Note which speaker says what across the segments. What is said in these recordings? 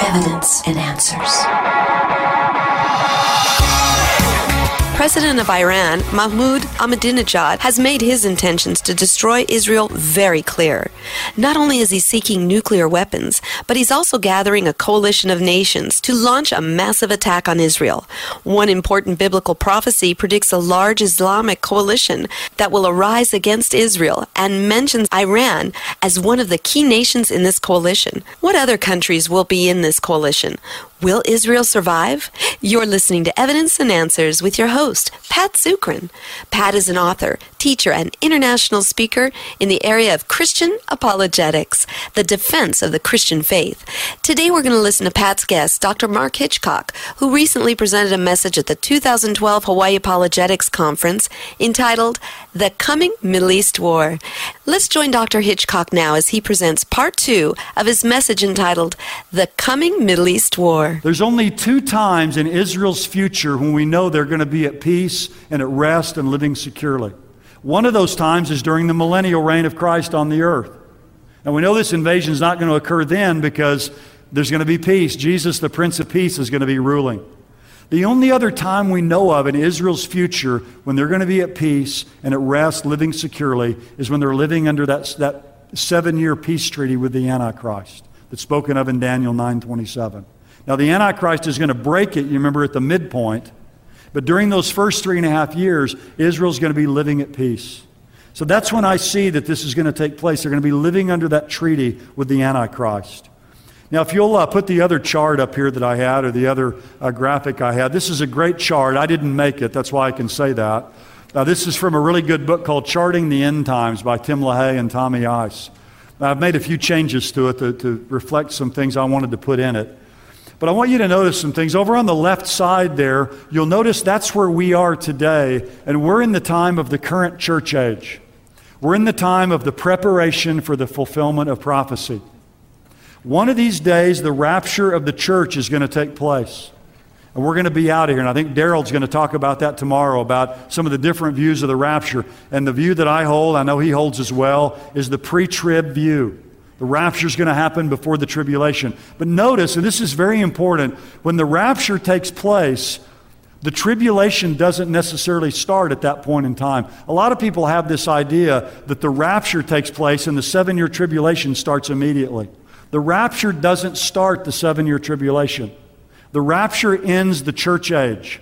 Speaker 1: Evidence and answers. President of Iran, Mahmoud Ahmadinejad, has made his intentions to destroy Israel very clear. Not only is he seeking nuclear weapons, but he's also gathering a coalition of nations to launch a massive attack on Israel. One important biblical prophecy predicts a large Islamic coalition that will arise against Israel and mentions Iran as one of the key nations in this coalition. What other countries will be in this coalition? Will Israel survive? You're listening to Evidence and Answers with your host, Pat Zukeran. Pat is an author, teacher, and international speaker in the area of Christian apologetics, the defense of the Christian faith. Today we're going to listen to Pat's guest, Dr. Mark Hitchcock, who recently presented a message at the 2012 Hawaii Apologetics Conference entitled The Coming Middle East War. Let's join Dr. Hitchcock now as he presents part two of his message entitled The Coming Middle East War.
Speaker 2: There's only two times in Israel's future when we know they're going to be at peace and at rest and living securely. One of those times is during the millennial reign of Christ on the earth. And we know this invasion is not going to occur then because there's going to be peace. Jesus, the Prince of Peace, is going to be ruling. The only other time we know of in Israel's future when they're going to be at peace and at rest, living securely, is when they're living under that, that seven year peace treaty with the Antichrist that's spoken of in Daniel 927. Now, the Antichrist is going to break it, you remember, at the midpoint. But during those first three and a half years, Israel's going to be living at peace. So that's when I see that this is going to take place. They're going to be living under that treaty with the Antichrist. Now, if you'll uh, put the other chart up here that I had, or the other uh, graphic I had, this is a great chart. I didn't make it, that's why I can say that. Now, this is from a really good book called Charting the End Times by Tim LaHaye and Tommy Ice. I've made a few changes to it to, to reflect some things I wanted to put in it. But I want you to notice some things. Over on the left side there, you'll notice that's where we are today, and we're in the time of the current church age. We're in the time of the preparation for the fulfillment of prophecy. One of these days, the rapture of the church is going to take place. And we're going to be out of here. And I think Daryl's going to talk about that tomorrow, about some of the different views of the rapture. And the view that I hold, I know he holds as well, is the pre trib view. The rapture is going to happen before the tribulation. But notice, and this is very important, when the rapture takes place, the tribulation doesn't necessarily start at that point in time. A lot of people have this idea that the rapture takes place and the seven year tribulation starts immediately. The rapture doesn't start the seven year tribulation, the rapture ends the church age.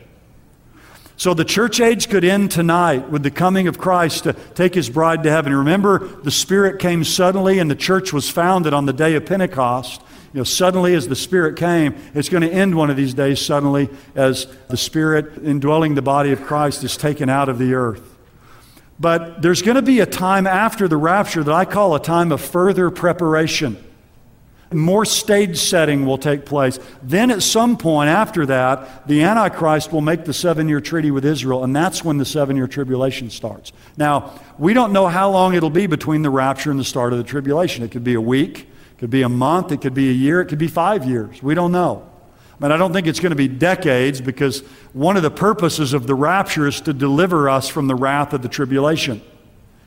Speaker 2: So the church age could end tonight with the coming of Christ to take his bride to heaven. Remember, the Spirit came suddenly and the church was founded on the day of Pentecost. You know, suddenly as the Spirit came, it's going to end one of these days suddenly as the Spirit indwelling the body of Christ is taken out of the earth. But there's going to be a time after the rapture that I call a time of further preparation more stage setting will take place. Then, at some point after that, the Antichrist will make the seven year treaty with Israel, and that's when the seven year tribulation starts. Now, we don't know how long it'll be between the rapture and the start of the tribulation. It could be a week, it could be a month, it could be a year, it could be five years. We don't know. But I don't think it's going to be decades because one of the purposes of the rapture is to deliver us from the wrath of the tribulation.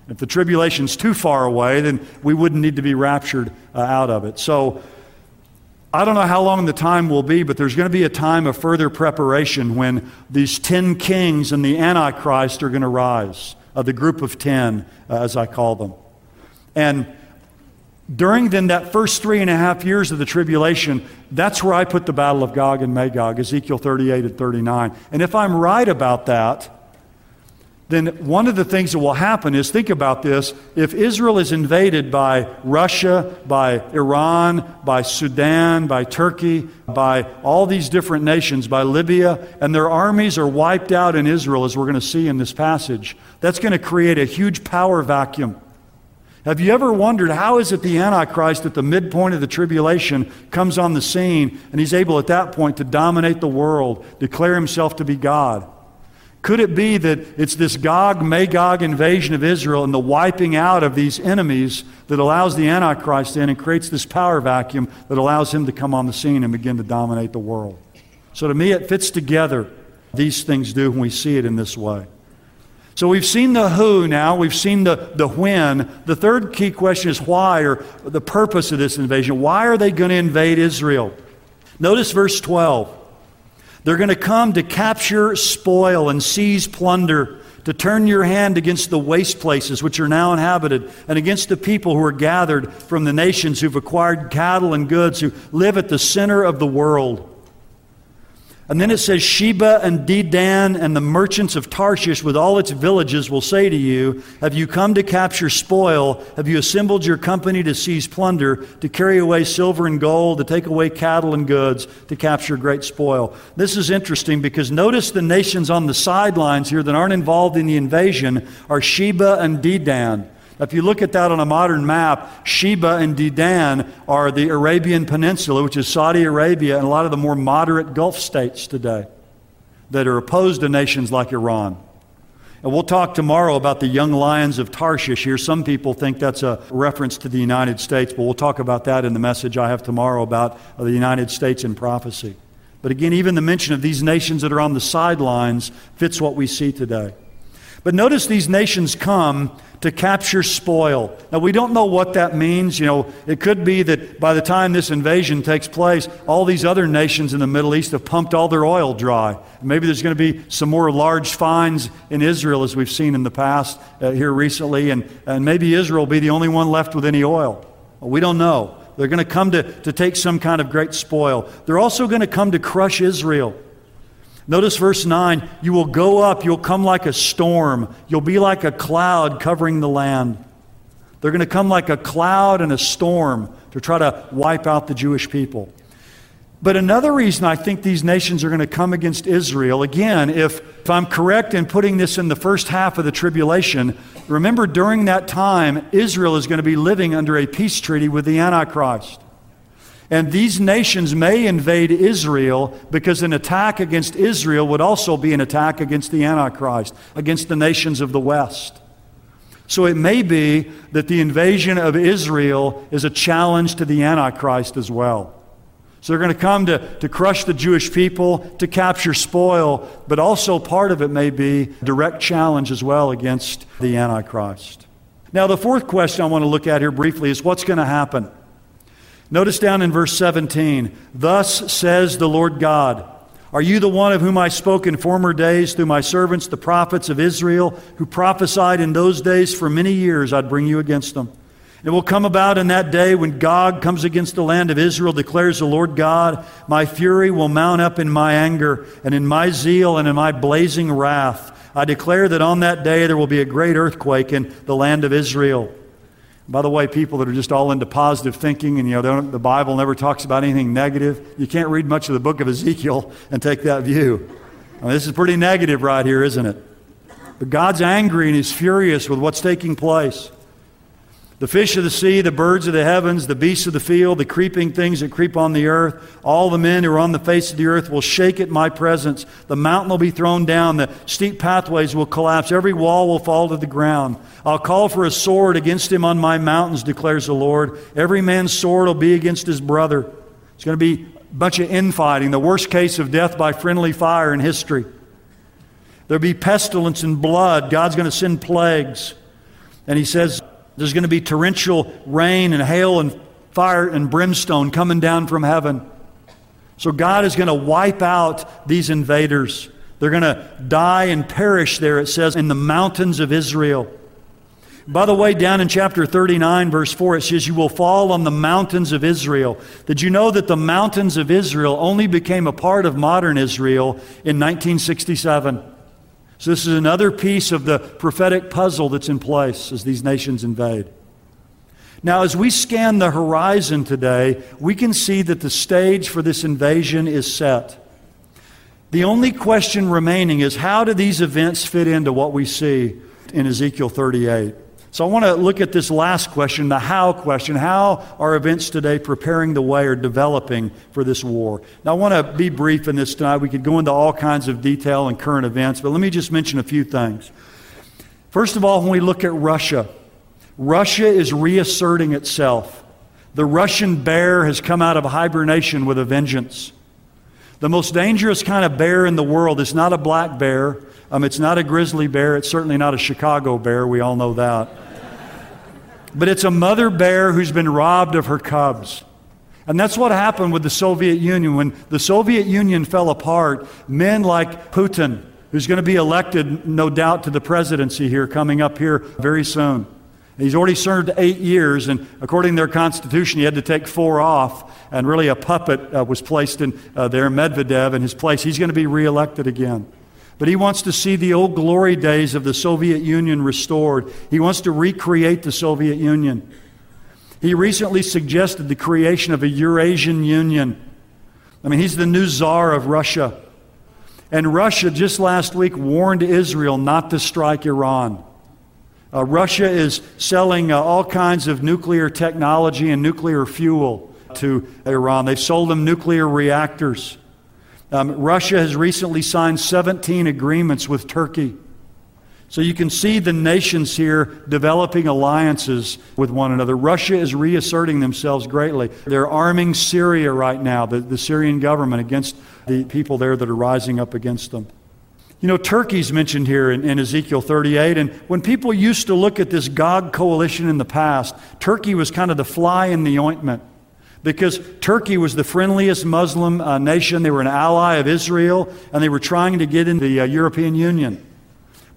Speaker 2: If the tribulation's too far away, then we wouldn't need to be raptured uh, out of it. So I don't know how long the time will be, but there's going to be a time of further preparation when these 10 kings and the Antichrist are going to rise, uh, the group of 10, uh, as I call them. And during then that first three and a half years of the tribulation, that's where I put the battle of Gog and Magog, Ezekiel 38 and 39. And if I'm right about that, then one of the things that will happen is think about this if Israel is invaded by Russia, by Iran, by Sudan, by Turkey, by all these different nations, by Libya, and their armies are wiped out in Israel, as we're going to see in this passage, that's going to create a huge power vacuum. Have you ever wondered how is it the Antichrist at the midpoint of the tribulation comes on the scene and he's able at that point to dominate the world, declare himself to be God? Could it be that it's this Gog Magog invasion of Israel and the wiping out of these enemies that allows the Antichrist in and creates this power vacuum that allows him to come on the scene and begin to dominate the world? So to me, it fits together. These things do when we see it in this way. So we've seen the who now, we've seen the, the when. The third key question is why, or the purpose of this invasion. Why are they going to invade Israel? Notice verse 12. They're going to come to capture, spoil, and seize plunder, to turn your hand against the waste places which are now inhabited, and against the people who are gathered from the nations who've acquired cattle and goods, who live at the center of the world. And then it says, Sheba and Dedan and the merchants of Tarshish with all its villages will say to you, Have you come to capture spoil? Have you assembled your company to seize plunder, to carry away silver and gold, to take away cattle and goods, to capture great spoil? This is interesting because notice the nations on the sidelines here that aren't involved in the invasion are Sheba and Dedan. If you look at that on a modern map, Sheba and Dedan are the Arabian Peninsula, which is Saudi Arabia and a lot of the more moderate Gulf states today that are opposed to nations like Iran. And we'll talk tomorrow about the young lions of Tarshish here. Some people think that's a reference to the United States, but we'll talk about that in the message I have tomorrow about the United States in prophecy. But again, even the mention of these nations that are on the sidelines fits what we see today. But notice these nations come to capture spoil. Now, we don't know what that means. You know, it could be that by the time this invasion takes place, all these other nations in the Middle East have pumped all their oil dry. Maybe there's going to be some more large finds in Israel, as we've seen in the past uh, here recently, and, and maybe Israel will be the only one left with any oil. We don't know. They're going to come to, to take some kind of great spoil. They're also going to come to crush Israel. Notice verse 9 you will go up, you'll come like a storm, you'll be like a cloud covering the land. They're going to come like a cloud and a storm to try to wipe out the Jewish people. But another reason I think these nations are going to come against Israel, again, if, if I'm correct in putting this in the first half of the tribulation, remember during that time, Israel is going to be living under a peace treaty with the Antichrist. And these nations may invade Israel because an attack against Israel would also be an attack against the Antichrist, against the nations of the West. So it may be that the invasion of Israel is a challenge to the Antichrist as well. So they're going to come to, to crush the Jewish people, to capture spoil, but also part of it may be direct challenge as well against the Antichrist. Now, the fourth question I want to look at here briefly is what's going to happen? Notice down in verse 17, thus says the Lord God. Are you the one of whom I spoke in former days through my servants, the prophets of Israel, who prophesied in those days for many years I'd bring you against them? It will come about in that day when Gog comes against the land of Israel, declares the Lord God, my fury will mount up in my anger, and in my zeal and in my blazing wrath. I declare that on that day there will be a great earthquake in the land of Israel. By the way, people that are just all into positive thinking and, you know, the Bible never talks about anything negative, you can't read much of the book of Ezekiel and take that view. I mean, this is pretty negative right here, isn't it? But God's angry and He's furious with what's taking place. The fish of the sea, the birds of the heavens, the beasts of the field, the creeping things that creep on the earth, all the men who are on the face of the earth will shake at my presence. The mountain will be thrown down, the steep pathways will collapse, every wall will fall to the ground. I'll call for a sword against him on my mountains, declares the Lord. Every man's sword will be against his brother. It's going to be a bunch of infighting, the worst case of death by friendly fire in history. There'll be pestilence and blood. God's going to send plagues. And he says, there's going to be torrential rain and hail and fire and brimstone coming down from heaven. So God is going to wipe out these invaders. They're going to die and perish there, it says, in the mountains of Israel. By the way, down in chapter 39, verse 4, it says, You will fall on the mountains of Israel. Did you know that the mountains of Israel only became a part of modern Israel in 1967? So, this is another piece of the prophetic puzzle that's in place as these nations invade. Now, as we scan the horizon today, we can see that the stage for this invasion is set. The only question remaining is how do these events fit into what we see in Ezekiel 38? So I want to look at this last question, the how question. How are events today preparing the way or developing for this war? Now, I want to be brief in this tonight. We could go into all kinds of detail and current events, but let me just mention a few things. First of all, when we look at Russia, Russia is reasserting itself. The Russian bear has come out of hibernation with a vengeance. The most dangerous kind of bear in the world is not a black bear. Um, it's not a grizzly bear. It's certainly not a Chicago bear. We all know that. But it's a mother bear who's been robbed of her cubs. And that's what happened with the Soviet Union. When the Soviet Union fell apart, men like Putin, who's going to be elected, no doubt, to the presidency here coming up here very soon. He's already served eight years, and according to their constitution, he had to take four off. And really, a puppet uh, was placed in uh, there, Medvedev, in his place. He's going to be reelected again. But he wants to see the old glory days of the Soviet Union restored. He wants to recreate the Soviet Union. He recently suggested the creation of a Eurasian Union. I mean, he's the new czar of Russia. And Russia just last week warned Israel not to strike Iran. Uh, Russia is selling uh, all kinds of nuclear technology and nuclear fuel to Iran. They've sold them nuclear reactors. Um, Russia has recently signed 17 agreements with Turkey. So you can see the nations here developing alliances with one another. Russia is reasserting themselves greatly. They're arming Syria right now, the, the Syrian government, against the people there that are rising up against them. You know, Turkey's mentioned here in, in, Ezekiel 38, and when people used to look at this Gog coalition in the past, Turkey was kind of the fly in the ointment because Turkey was the friendliest Muslim uh, nation. They were an ally of Israel, and they were trying to get in the uh, European Union.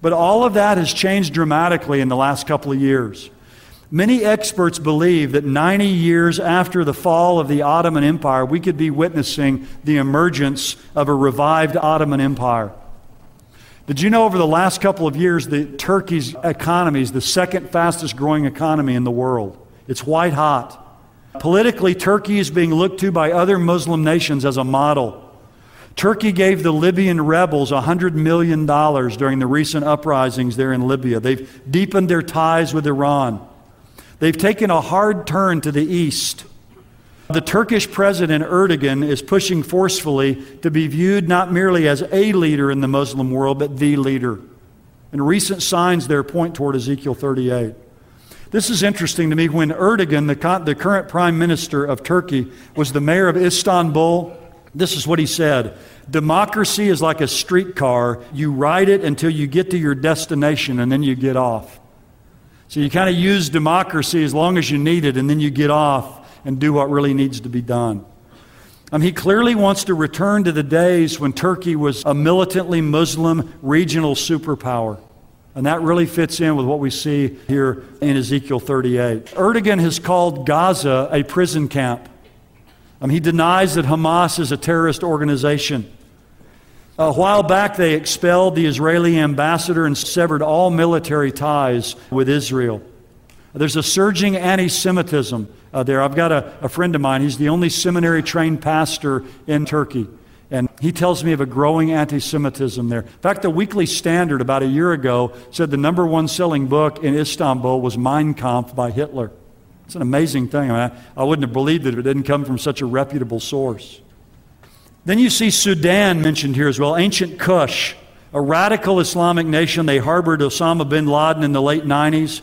Speaker 2: But all of that has changed dramatically in the last couple of years. Many experts believe that 90 years after the fall of the Ottoman Empire, we could be witnessing the emergence of a revived Ottoman Empire. Did you know over the last couple of years, the Turkey's economy is the second fastest growing economy in the world? It's white hot. Politically, Turkey is being looked to by other Muslim nations as a model. Turkey gave the Libyan rebels $100 million during the recent uprisings there in Libya. They've deepened their ties with Iran. They've taken a hard turn to the east. The Turkish president Erdogan is pushing forcefully to be viewed not merely as a leader in the Muslim world, but the leader. And recent signs there point toward Ezekiel 38. This is interesting to me. When Erdogan, the, the current prime minister of Turkey, was the mayor of Istanbul, this is what he said Democracy is like a streetcar. You ride it until you get to your destination and then you get off. So you kind of use democracy as long as you need it and then you get off and do what really needs to be done. Um, he clearly wants to return to the days when Turkey was a militantly Muslim regional superpower. And that really fits in with what we see here in Ezekiel 38. Erdogan has called Gaza a prison camp. Um, he denies that Hamas is a terrorist organization. A while back, they expelled the Israeli ambassador and severed all military ties with Israel. There's a surging anti Semitism uh, there. I've got a, a friend of mine, he's the only seminary trained pastor in Turkey. And he tells me of a growing anti Semitism there. In fact, the Weekly Standard about a year ago said the number one selling book in Istanbul was Mein Kampf by Hitler. It's an amazing thing. I, mean, I, I wouldn't have believed it if it didn't come from such a reputable source. Then you see Sudan mentioned here as well, ancient Kush, a radical Islamic nation. They harbored Osama bin Laden in the late 90s.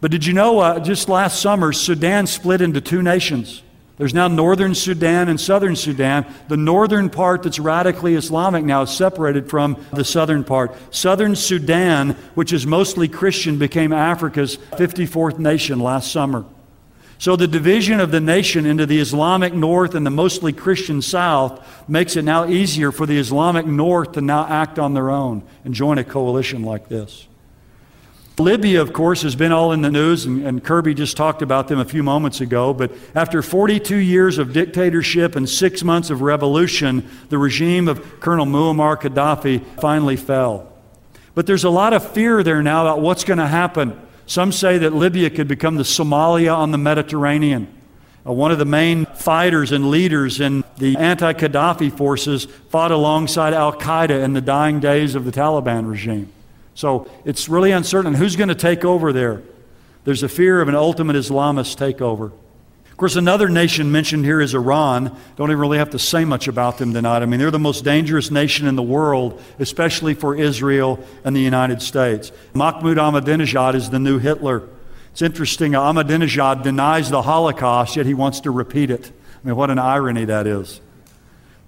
Speaker 2: But did you know uh, just last summer, Sudan split into two nations? There's now northern Sudan and southern Sudan. The northern part that's radically Islamic now is separated from the southern part. Southern Sudan, which is mostly Christian, became Africa's 54th nation last summer. So the division of the nation into the Islamic north and the mostly Christian south makes it now easier for the Islamic north to now act on their own and join a coalition like this. Libya, of course, has been all in the news, and, and, Kirby just talked about them a few moments ago. But after 42 years of dictatorship and six months of revolution, the regime of Colonel Muammar Gaddafi finally fell. But there's a lot of fear there now about what's going to happen. Some say that Libya could become the Somalia on the Mediterranean. Uh, one of the main fighters and leaders in the anti Gaddafi forces fought alongside Al Qaeda in the dying days of the Taliban regime. So it's really uncertain who's going to take over there. There's a fear of an ultimate Islamist takeover. Of course, another nation mentioned here is Iran. Don't even really have to say much about them tonight. I mean, they're the most dangerous nation in the world, especially for Israel and the United States. Mahmoud Ahmadinejad is the new Hitler. It's interesting, Ahmadinejad denies the Holocaust, yet he wants to repeat it. I mean, what an irony that is.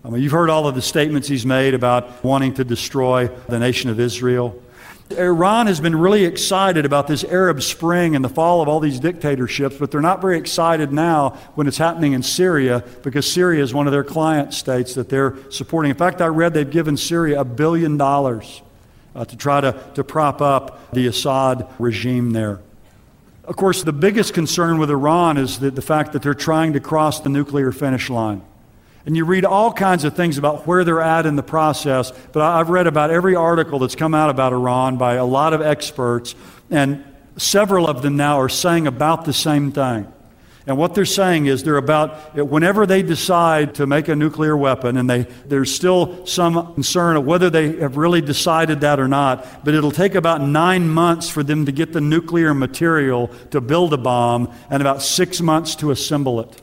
Speaker 2: I mean, you've heard all of the statements he's made about wanting to destroy the nation of Israel. Iran has been really excited about this Arab Spring and the fall of all these dictatorships, but they're not very excited now when it's happening in Syria because Syria is one of their client states that they're supporting. In fact, I read they've given Syria a billion dollars uh, to try to, to prop up the Assad regime there. Of course, the biggest concern with Iran is the, the fact that they're trying to cross the nuclear finish line. And you read all kinds of things about where they're at in the process, but I've read about every article that's come out about Iran by a lot of experts, and several of them now are saying about the same thing. And what they're saying is they're about, whenever they decide to make a nuclear weapon, and they, there's still some concern of whether they have really decided that or not, but it'll take about nine months for them to get the nuclear material to build a bomb and about six months to assemble it.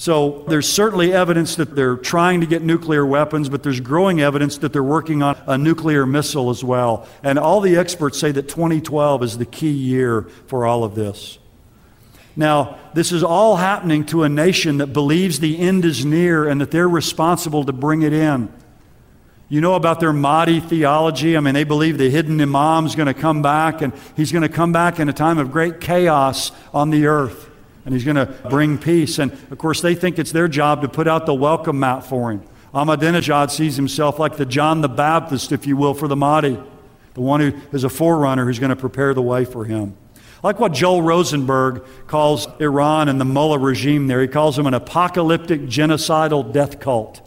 Speaker 2: So there's certainly evidence that they're trying to get nuclear weapons, but there's growing evidence that they're working on a nuclear missile as well. And all the experts say that 2012 is the key year for all of this. Now, this is all happening to a nation that believes the end is near and that they're responsible to bring it in. You know about their Mahdi theology. I mean, they believe the hidden Imam is going to come back, and he's going to come back in a time of great chaos on the earth, and he's going to bring peace. And of course, they think it's their job to put out the welcome mat for him. Ahmadinejad sees himself like the John the Baptist, if you will, for the Mahdi, the one who is a forerunner who's going to prepare the way for him. Like what Joel Rosenberg calls Iran and the mullah regime there. He calls them an apocalyptic genocidal death cult.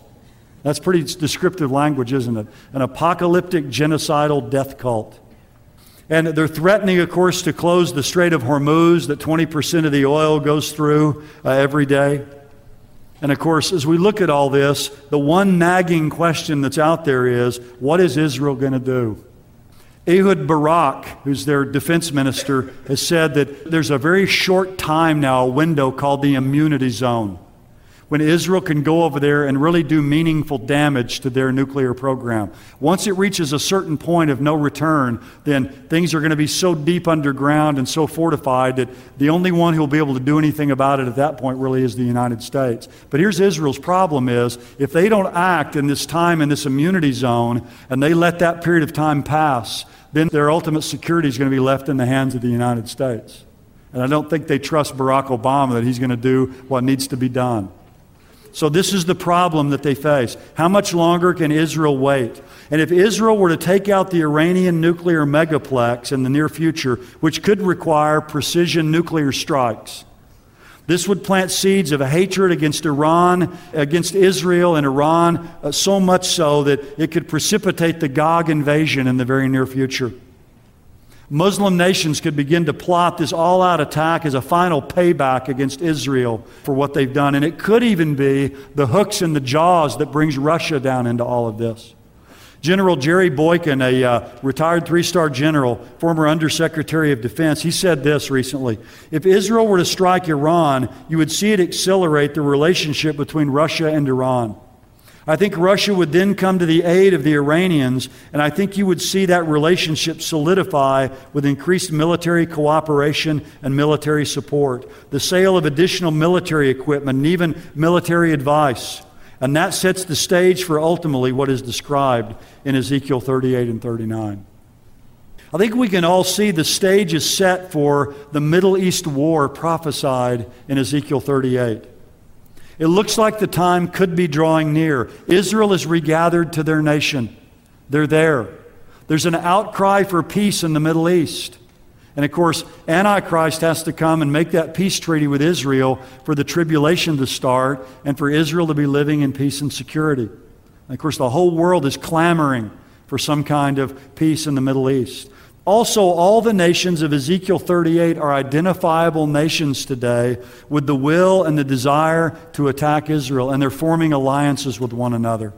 Speaker 2: That's pretty descriptive language, isn't it? An apocalyptic genocidal death cult. And they're threatening, of course, to close the Strait of Hormuz that 20% of the oil goes through uh, every day. And of course, as we look at all this, the one nagging question that's out there is what is Israel going to do? Ehud Barak, who's their defense minister, has said that there's a very short time now, a window called the immunity zone, when Israel can go over there and really do meaningful damage to their nuclear program. Once it reaches a certain point of no return, then things are going to be so deep underground and so fortified that the only one who will be able to do anything about it at that point really is the United States. But here's Israel's problem is if they don't act in this time in this immunity zone and they let that period of time pass, then their ultimate security is going to be left in the hands of the United States. And I don't think they trust Barack Obama that he's going to do what needs to be done. So, this is the problem that they face. How much longer can Israel wait? And if Israel were to take out the Iranian nuclear megaplex in the near future, which could require precision nuclear strikes, this would plant seeds of a hatred against Iran, against Israel and Iran, uh, so much so that it could precipitate the Gog invasion in the very near future. Muslim nations could begin to plot this all out attack as a final payback against Israel for what they've done. And it could even be the hooks in the jaws that brings Russia down into all of this. General Jerry Boykin, a uh, retired three star general, former Undersecretary of Defense, he said this recently If Israel were to strike Iran, you would see it accelerate the relationship between Russia and Iran. I think Russia would then come to the aid of the Iranians, and I think you would see that relationship solidify with increased military cooperation and military support, the sale of additional military equipment, and even military advice. And that sets the stage for ultimately what is described in Ezekiel 38 and 39. I think we can all see the stage is set for the Middle East war prophesied in Ezekiel 38. It looks like the time could be drawing near. Israel is regathered to their nation. They're there. There's an outcry for peace in the Middle East. And of course, Antichrist has to come and make that peace treaty with Israel for the tribulation to start and for Israel to be living in peace and security. And of course, the whole world is clamoring for some kind of peace in the Middle East. Also, all the nations of Ezekiel 38 are identifiable nations today with the will and the desire to attack Israel, and they're forming alliances with one another.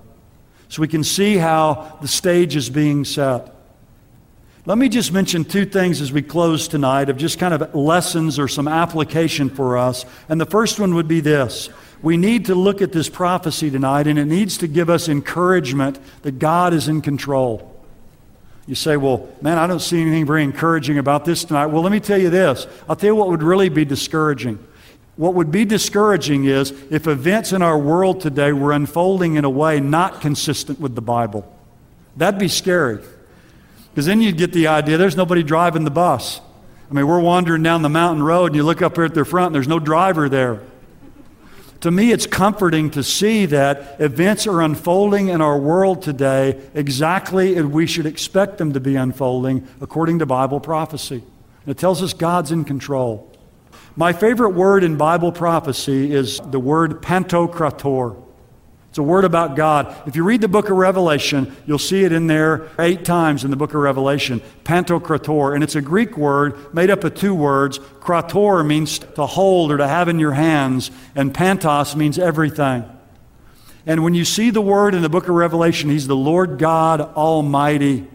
Speaker 2: So we can see how the stage is being set. Let me just mention two things as we close tonight of just kind of lessons or some application for us. And the first one would be this we need to look at this prophecy tonight, and it needs to give us encouragement that God is in control. You say, well, man, I don't see anything very encouraging about this tonight. Well, let me tell you this. I'll tell you what would really be discouraging. What would be discouraging is if events in our world today were unfolding in a way not consistent with the Bible. That'd be scary. Because then you'd get the idea there's nobody driving the bus. I mean, we're wandering down the mountain road and you look up here at the front and there's no driver there. To me, it's comforting to see that events are unfolding in our world today exactly as we should expect them to be unfolding according to Bible prophecy. And it tells us God's in control. My favorite word in Bible prophecy is the word pantokrator. It's a word about God. If you read the book of Revelation, you'll see it in there eight times in the book of Revelation, pantokrator. And it's a Greek word made up of two words. Krator means to hold or to have in your hands, and pantos means everything. And when you see the word in the book of Revelation, he's the Lord God Almighty.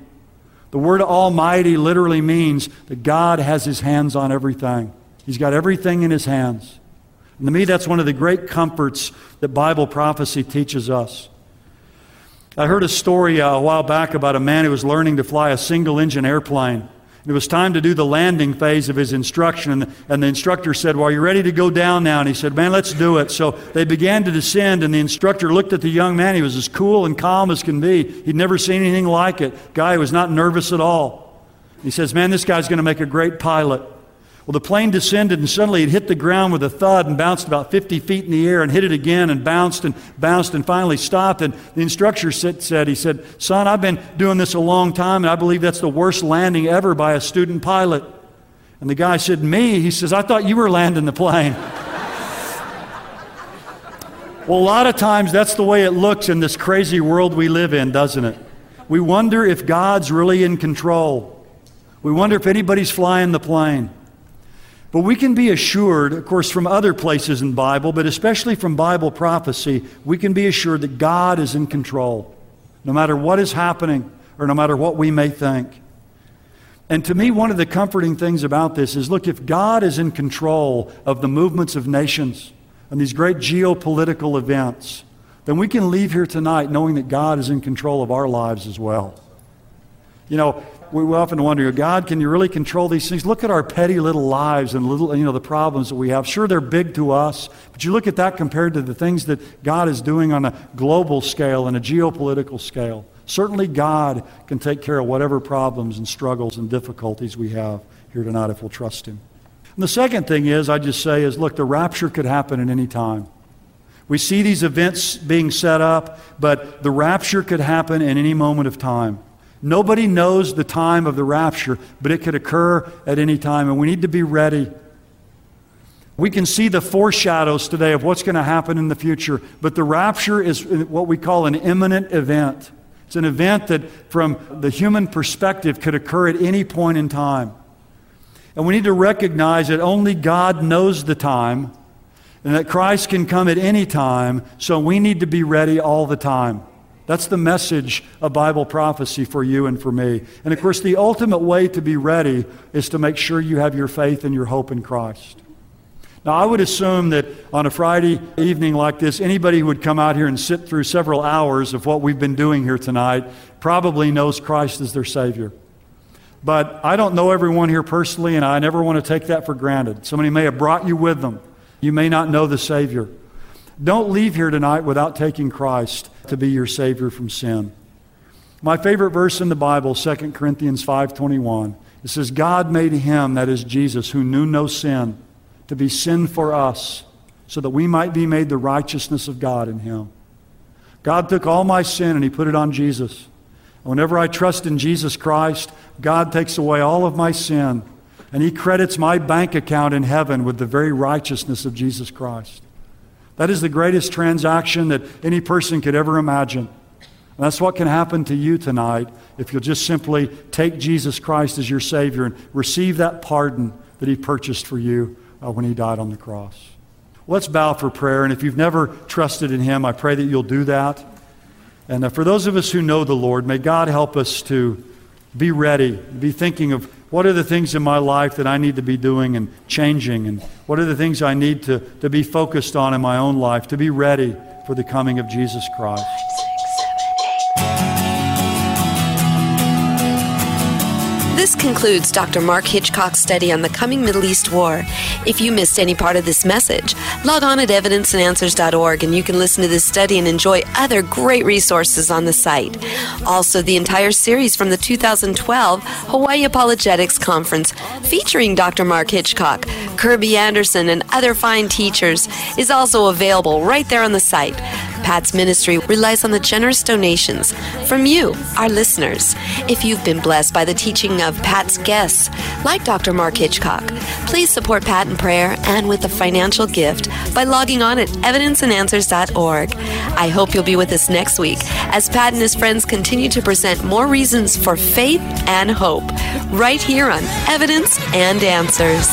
Speaker 2: The word Almighty literally means that God has his hands on everything. He's got everything in his hands. And to me, that's one of the great comforts that Bible prophecy teaches us. I heard a story uh, a while back about a man who was learning to fly a single engine airplane. It was time to do the landing phase of his instruction, and the, and the instructor said, Well, are you ready to go down now? And he said, Man, let's do it. So they began to descend, and the instructor looked at the young man. He was as cool and calm as can be. He'd never seen anything like it. Guy was not nervous at all. He says, Man, this guy's going to make a great pilot. Well, the plane descended and suddenly it hit the ground with a thud and bounced about 50 feet in the air and hit it again and bounced and bounced and finally stopped. And the instructor said, He said, Son, I've been doing this a long time and I believe that's the worst landing ever by a student pilot. And the guy said, Me? He says, I thought you were landing the plane. well, a lot of times that's the way it looks in this crazy world we live in, doesn't it? We wonder if God's really in control. We wonder if anybody's flying the plane. But we can be assured, of course, from other places in the Bible, but especially from Bible prophecy, we can be assured that God is in control, no matter what is happening or no matter what we may think. And to me, one of the comforting things about this is look, if God is in control of the movements of nations and these great geopolitical events, then we can leave here tonight knowing that God is in control of our lives as well. You know, we often wonder, God, can you really control these things? Look at our petty little lives and little, you know, the problems that we have. Sure, they're big to us, but you look at that compared to the things that God is doing on a global scale and a geopolitical scale. Certainly, God can take care of whatever problems and struggles and difficulties we have here tonight if we'll trust Him. And the second thing is, I just say, is look, the rapture could happen at any time. We see these events being set up, but the rapture could happen at any moment of time. Nobody knows the time of the rapture, but it could occur at any time, and we need to be ready. We can see the foreshadows today of what's going to happen in the future, but the rapture is what we call an imminent event. It's an event that, from the human perspective, could occur at any point in time. And we need to recognize that only God knows the time and that Christ can come at any time, so we need to be ready all the time. That's the message of Bible prophecy for you and for me. And of course, the ultimate way to be ready is to make sure you have your faith and your hope in Christ. Now, I would assume that on a Friday evening like this, anybody who would come out here and sit through several hours of what we've been doing here tonight probably knows Christ as their Savior. But I don't know everyone here personally, and I never want to take that for granted. Somebody may have brought you with them. You may not know the Savior. Don't leave here tonight without taking Christ to be your Savior from sin. My favorite verse in the Bible, 2 Corinthians 5.21, it says, God made him, that is Jesus, who knew no sin, to be sin for us, so that we might be made the righteousness of God in him. God took all my sin and he put it on Jesus. Whenever I trust in Jesus Christ, God takes away all of my sin and he credits my bank account in heaven with the very righteousness of Jesus Christ. That is the greatest transaction that any person could ever imagine. And that's what can happen to you tonight if you'll just simply take Jesus Christ as your Savior and receive that pardon that He purchased for you uh, when He died on the cross. Let's bow for prayer. And if you've never trusted in Him, I pray that you'll do that. And uh, for those of us who know the Lord, may God help us to be ready, be thinking of what are the things in my life that I need to be doing and changing, and what are the things I need to, to be focused on in my own life to be ready for the coming of Jesus Christ.
Speaker 1: This concludes Dr. Mark Hitchcock's study on the coming Middle East war. If you missed any part of this message, log on at evidenceandanswers.org and you can listen to this study and enjoy other great resources on the site. Also, the entire series from the 2012 Hawaii Apologetics Conference featuring Dr. Mark Hitchcock, Kirby Anderson, and other fine teachers is also available right there on the site. Pat's ministry relies on the generous donations from you, our listeners. If you've been blessed by the teaching of Pat's guests, like Dr. Mark Hitchcock, please support Pat in prayer and with a financial gift by logging on at evidenceandanswers.org. I hope you'll be with us next week as Pat and his friends continue to present more reasons for faith and hope right here on Evidence and Answers.